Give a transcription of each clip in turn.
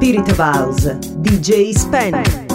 Spirit of House, DJ Spen.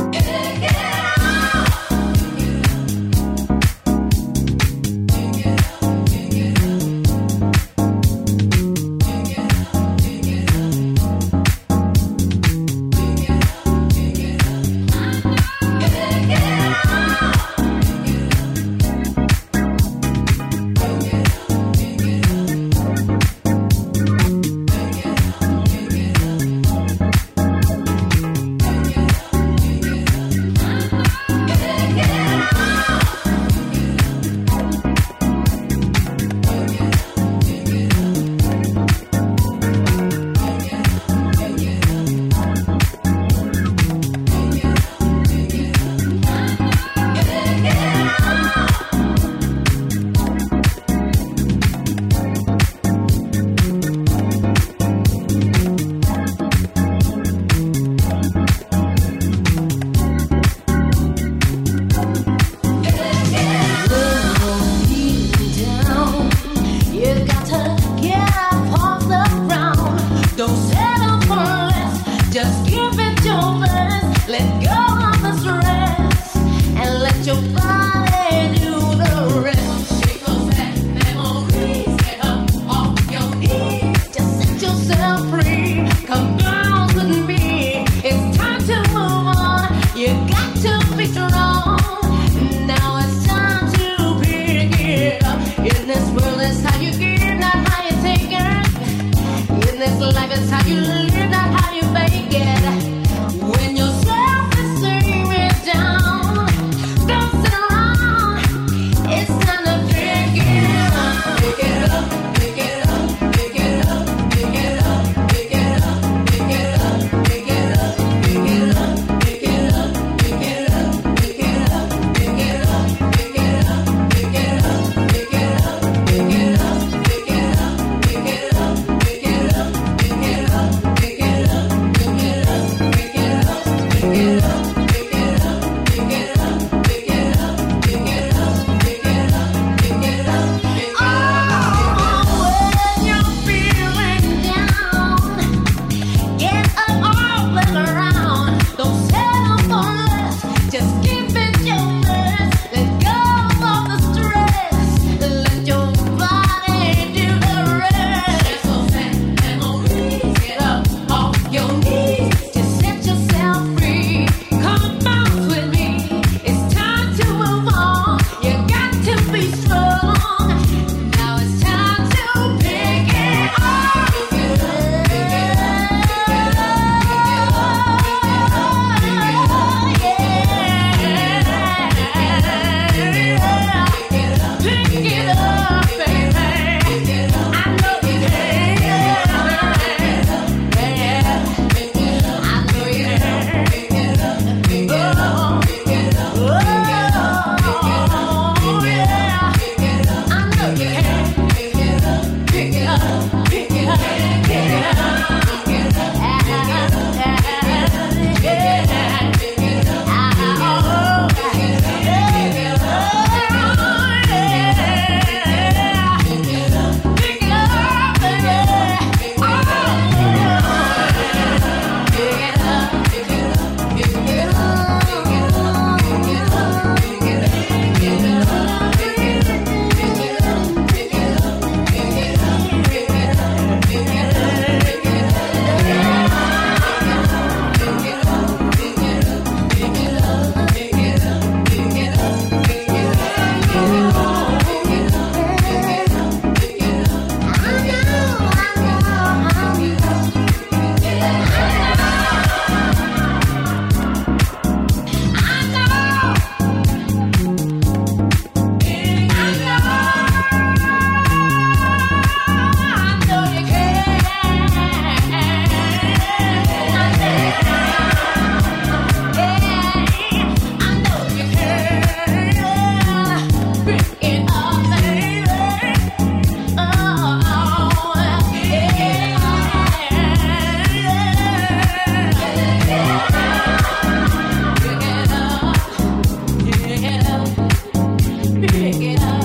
picking up.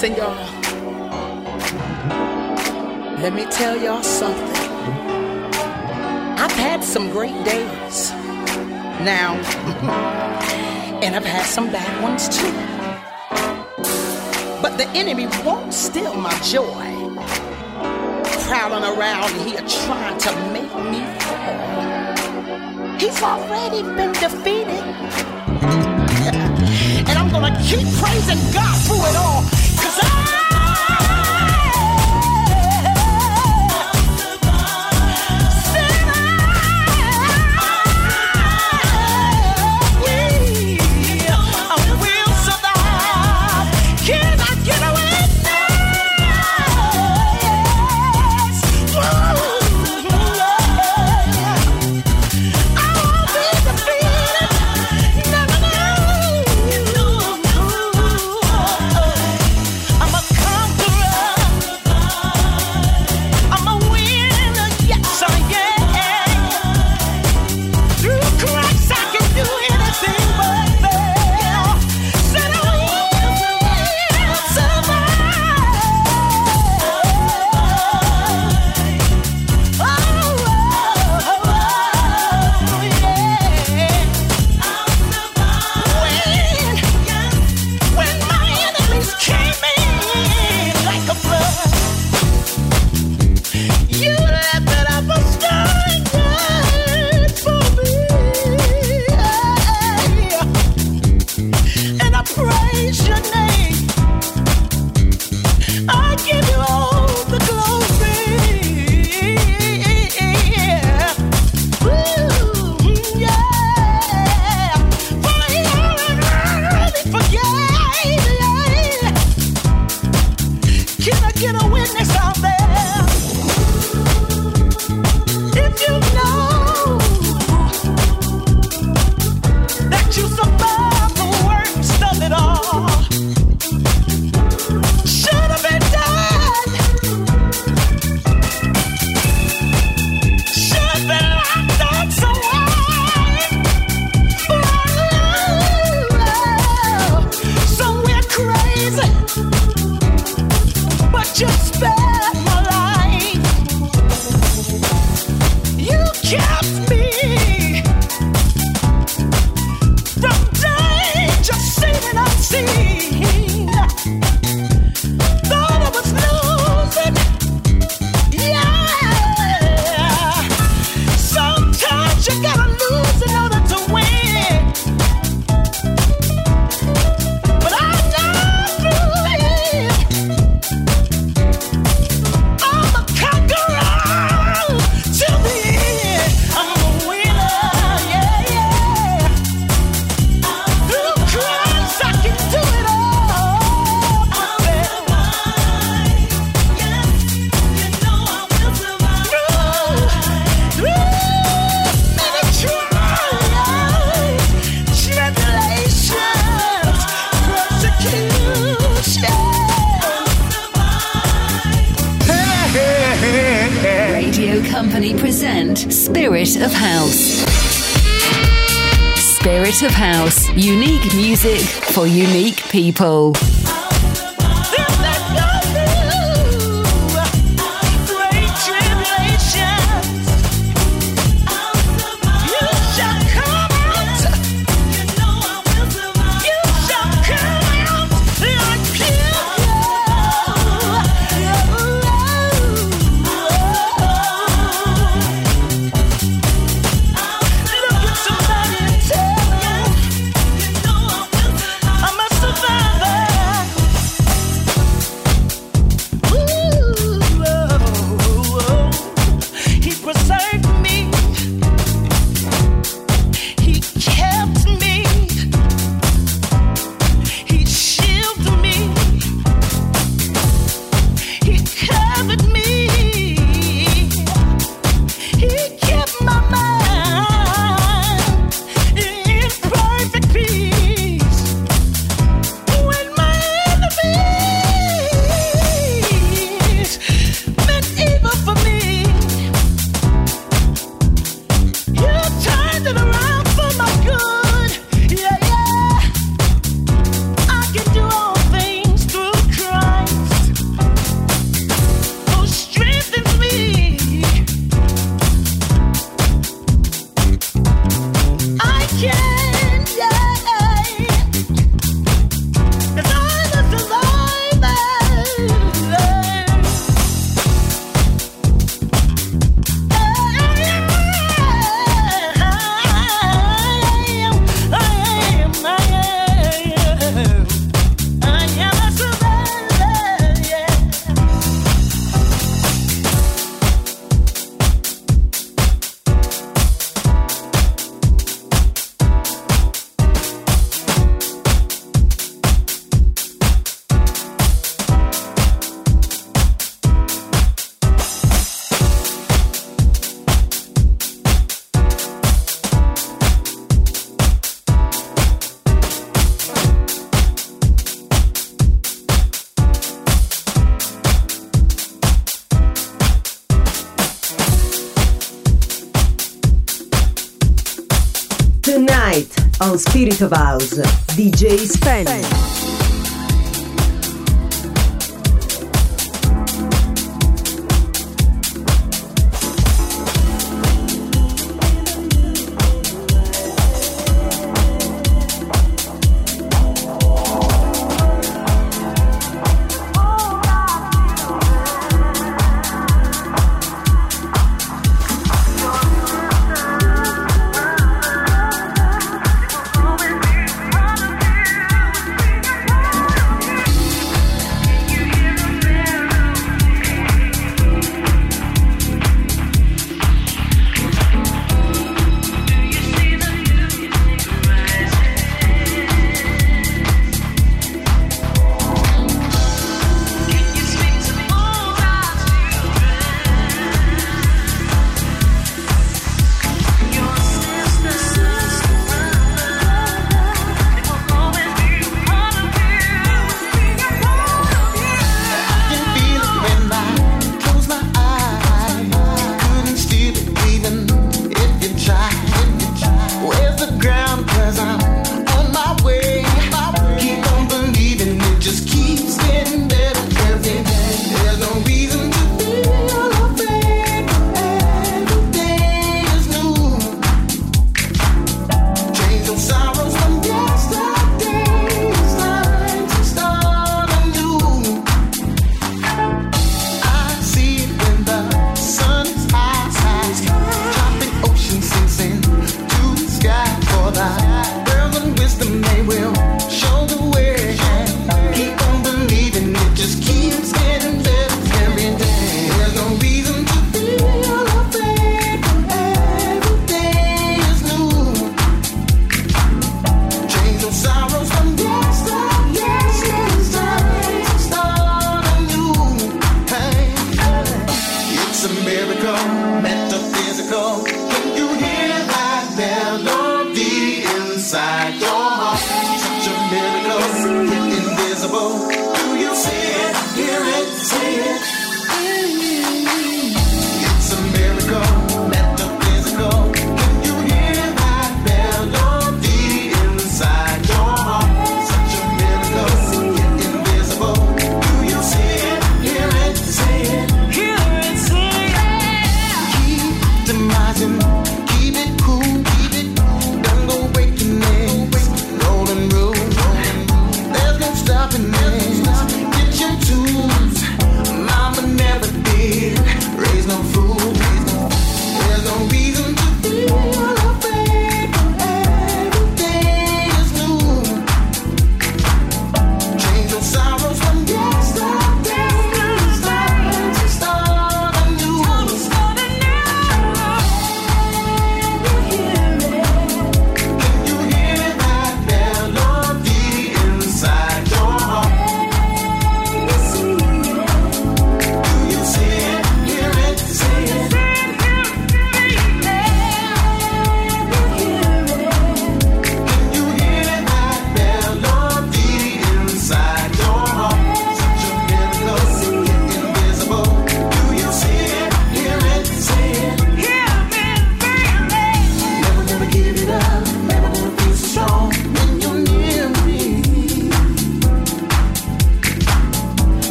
Listen, y'all. Let me tell y'all something. I've had some great days now, and I've had some bad ones too. But the enemy won't steal my joy. Prowling around here trying to make me fall. He's already been defeated. and I'm gonna keep praising God through it all. Spirit of House. Unique music for unique people. Spirit of House, DJ Spen.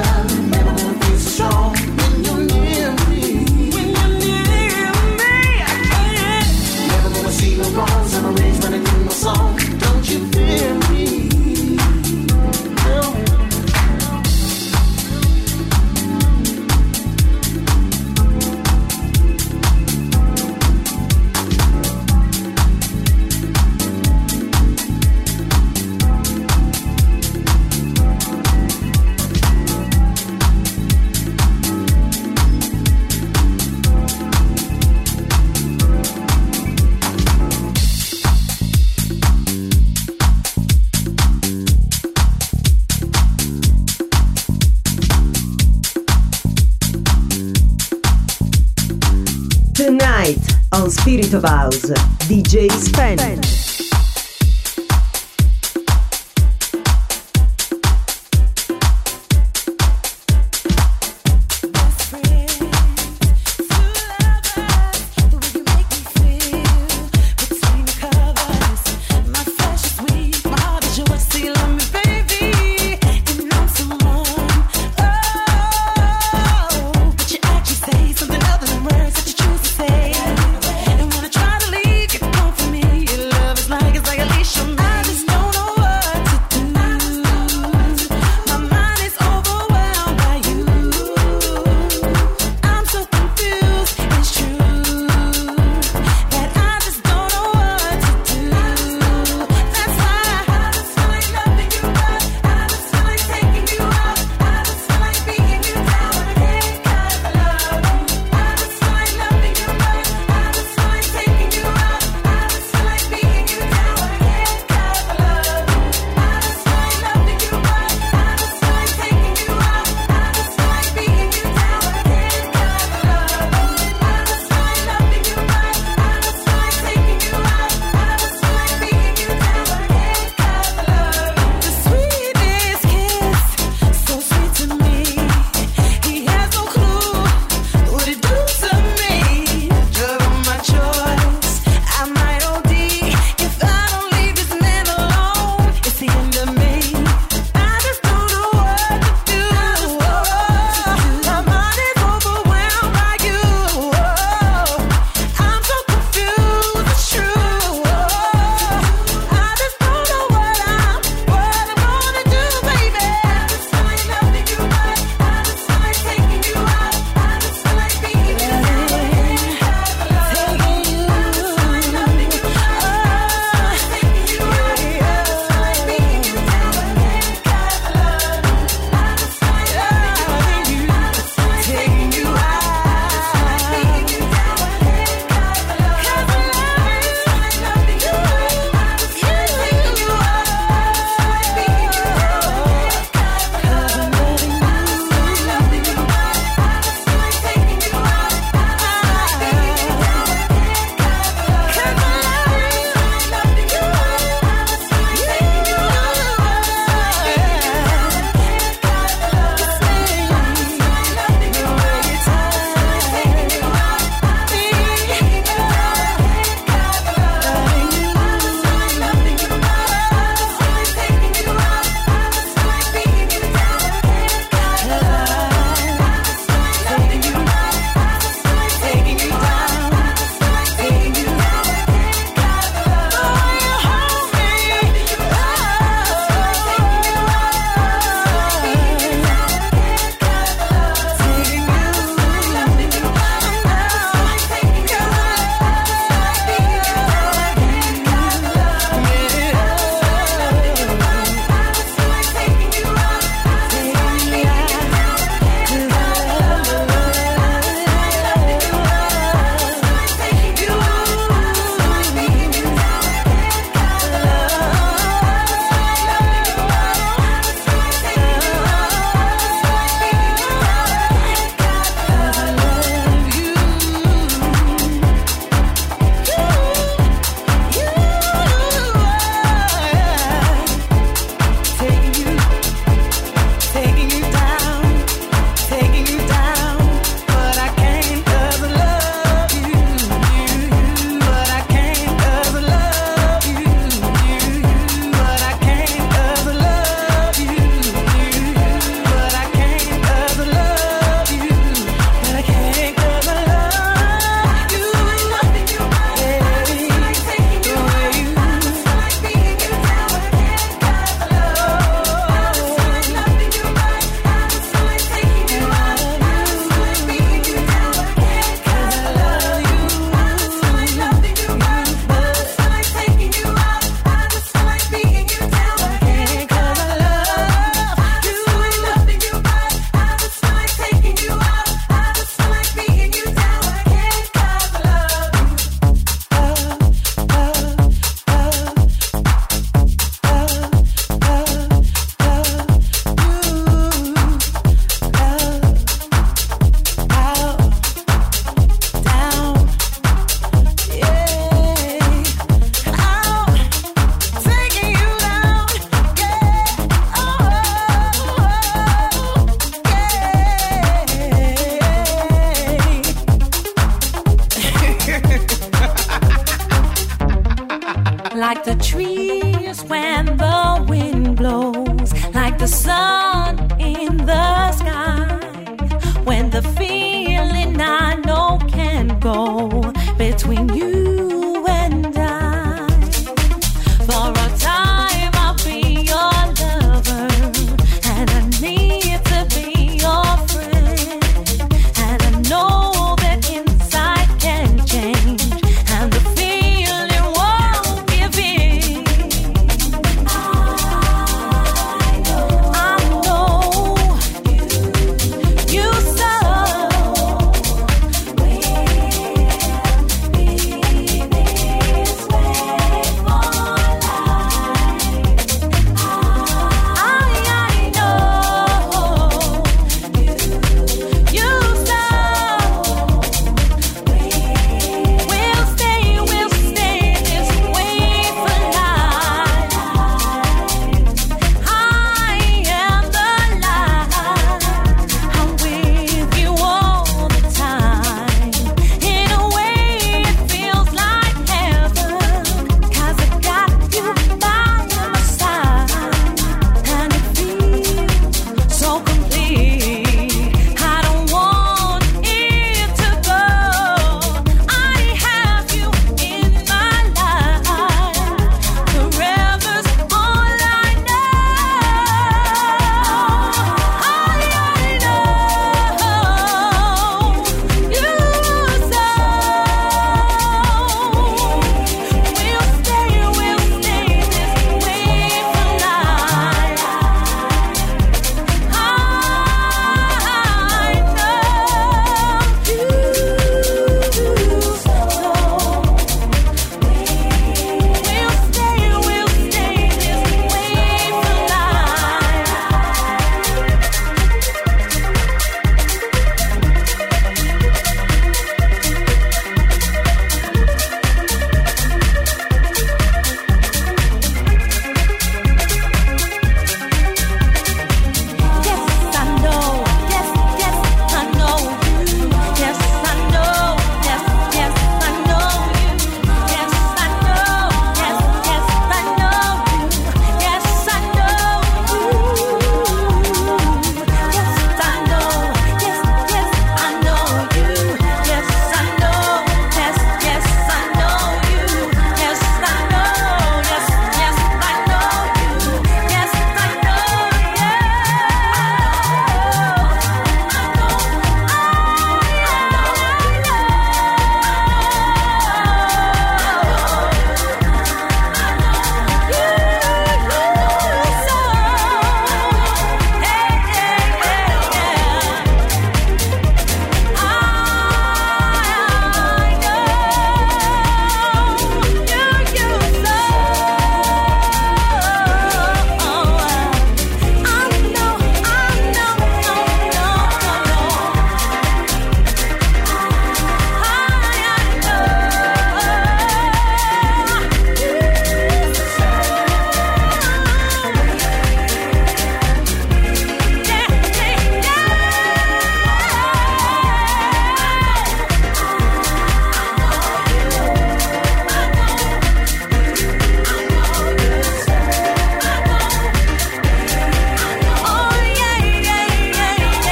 love. House, DJ Spen.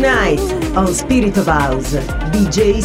Tonight on Spirit of House, DJ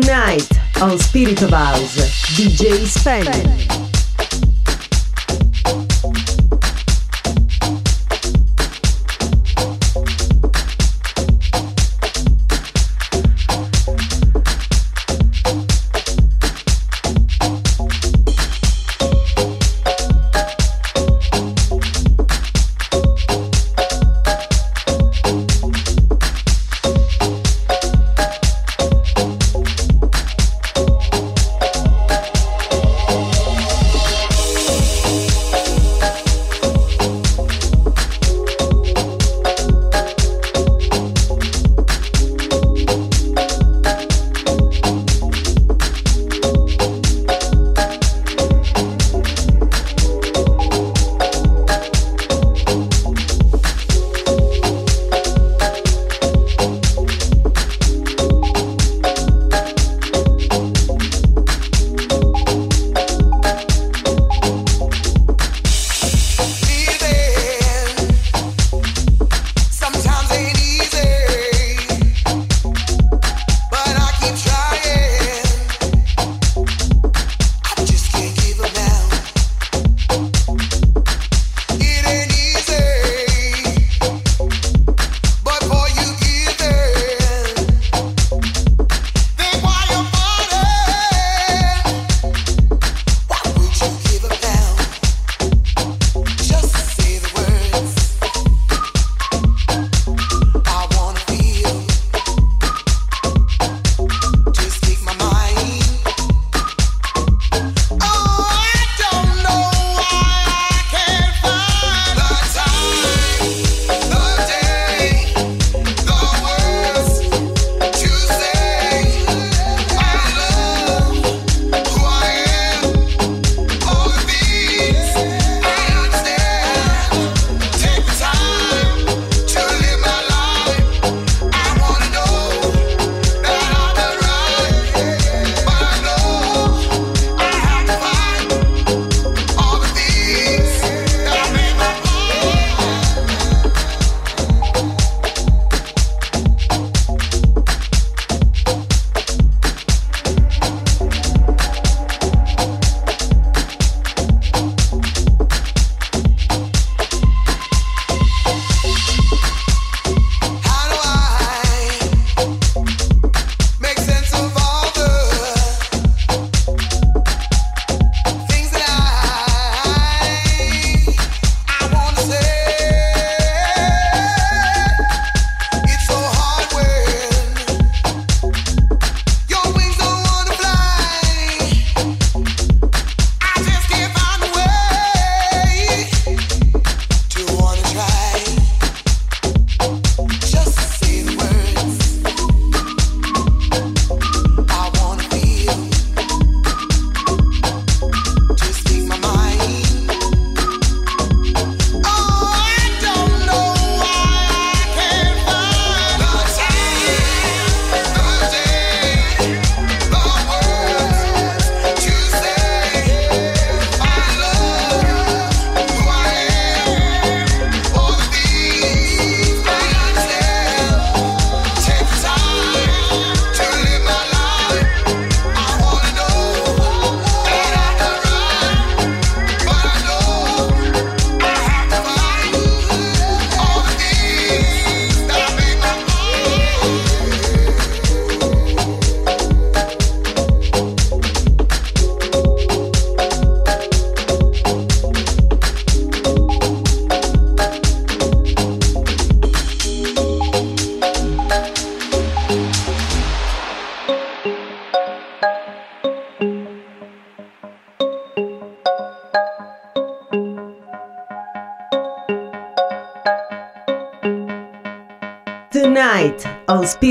Spen. on Spirit of House, DJ Spen.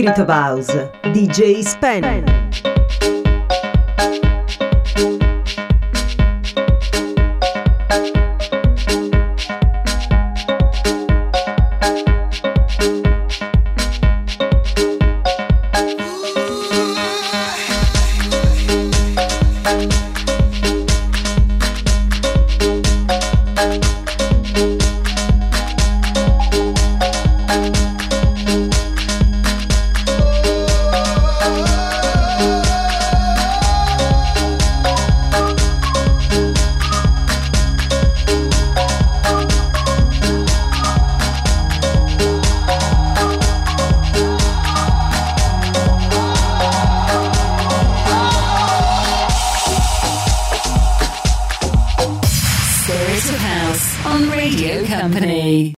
Spirit of House, DJ Spen.